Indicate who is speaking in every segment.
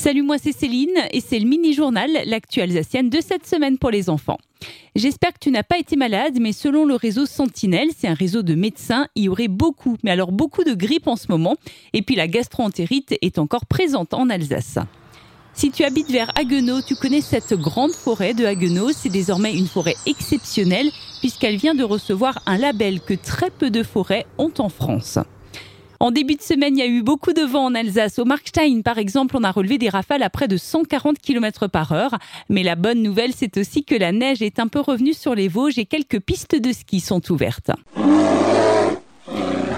Speaker 1: Salut, moi c'est Céline et c'est le mini-journal, l'actu alsacienne de cette semaine pour les enfants. J'espère que tu n'as pas été malade, mais selon le réseau Sentinelle, c'est un réseau de médecins, il y aurait beaucoup, mais alors beaucoup de grippe en ce moment. Et puis la gastroentérite est encore présente en Alsace. Si tu habites vers Haguenau, tu connais cette grande forêt de Haguenau. C'est désormais une forêt exceptionnelle puisqu'elle vient de recevoir un label que très peu de forêts ont en France. En début de semaine, il y a eu beaucoup de vent en Alsace. Au Markstein, par exemple, on a relevé des rafales à près de 140 km par heure. Mais la bonne nouvelle, c'est aussi que la neige est un peu revenue sur les Vosges et quelques pistes de ski sont ouvertes.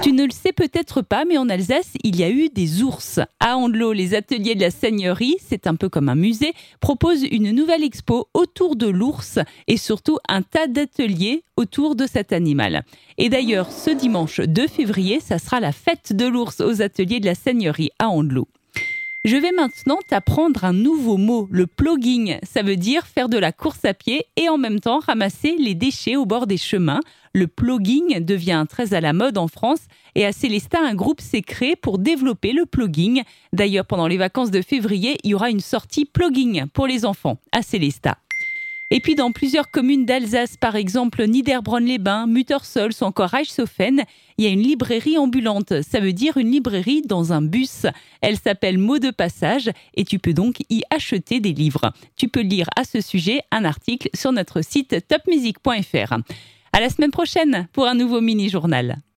Speaker 1: Tu ne le sais peut-être pas, mais en Alsace, il y a eu des ours. À Andelot, les ateliers de la Seigneurie, c'est un peu comme un musée, proposent une nouvelle expo autour de l'ours et surtout un tas d'ateliers autour de cet animal. Et d'ailleurs, ce dimanche 2 février, ça sera la fête de l'ours aux ateliers de la Seigneurie à Andelot. Je vais maintenant t'apprendre un nouveau mot, le plugging. Ça veut dire faire de la course à pied et en même temps ramasser les déchets au bord des chemins. Le plugging devient très à la mode en France et à Célestat, un groupe s'est créé pour développer le plugging. D'ailleurs, pendant les vacances de février, il y aura une sortie plugging pour les enfants à Célestat. Et puis dans plusieurs communes d'Alsace, par exemple Niederbronn-les-Bains, Muttersols ou encore Reichshofen, il y a une librairie ambulante. Ça veut dire une librairie dans un bus. Elle s'appelle Mots de passage et tu peux donc y acheter des livres. Tu peux lire à ce sujet un article sur notre site topmusic.fr. À la semaine prochaine pour un nouveau mini-journal.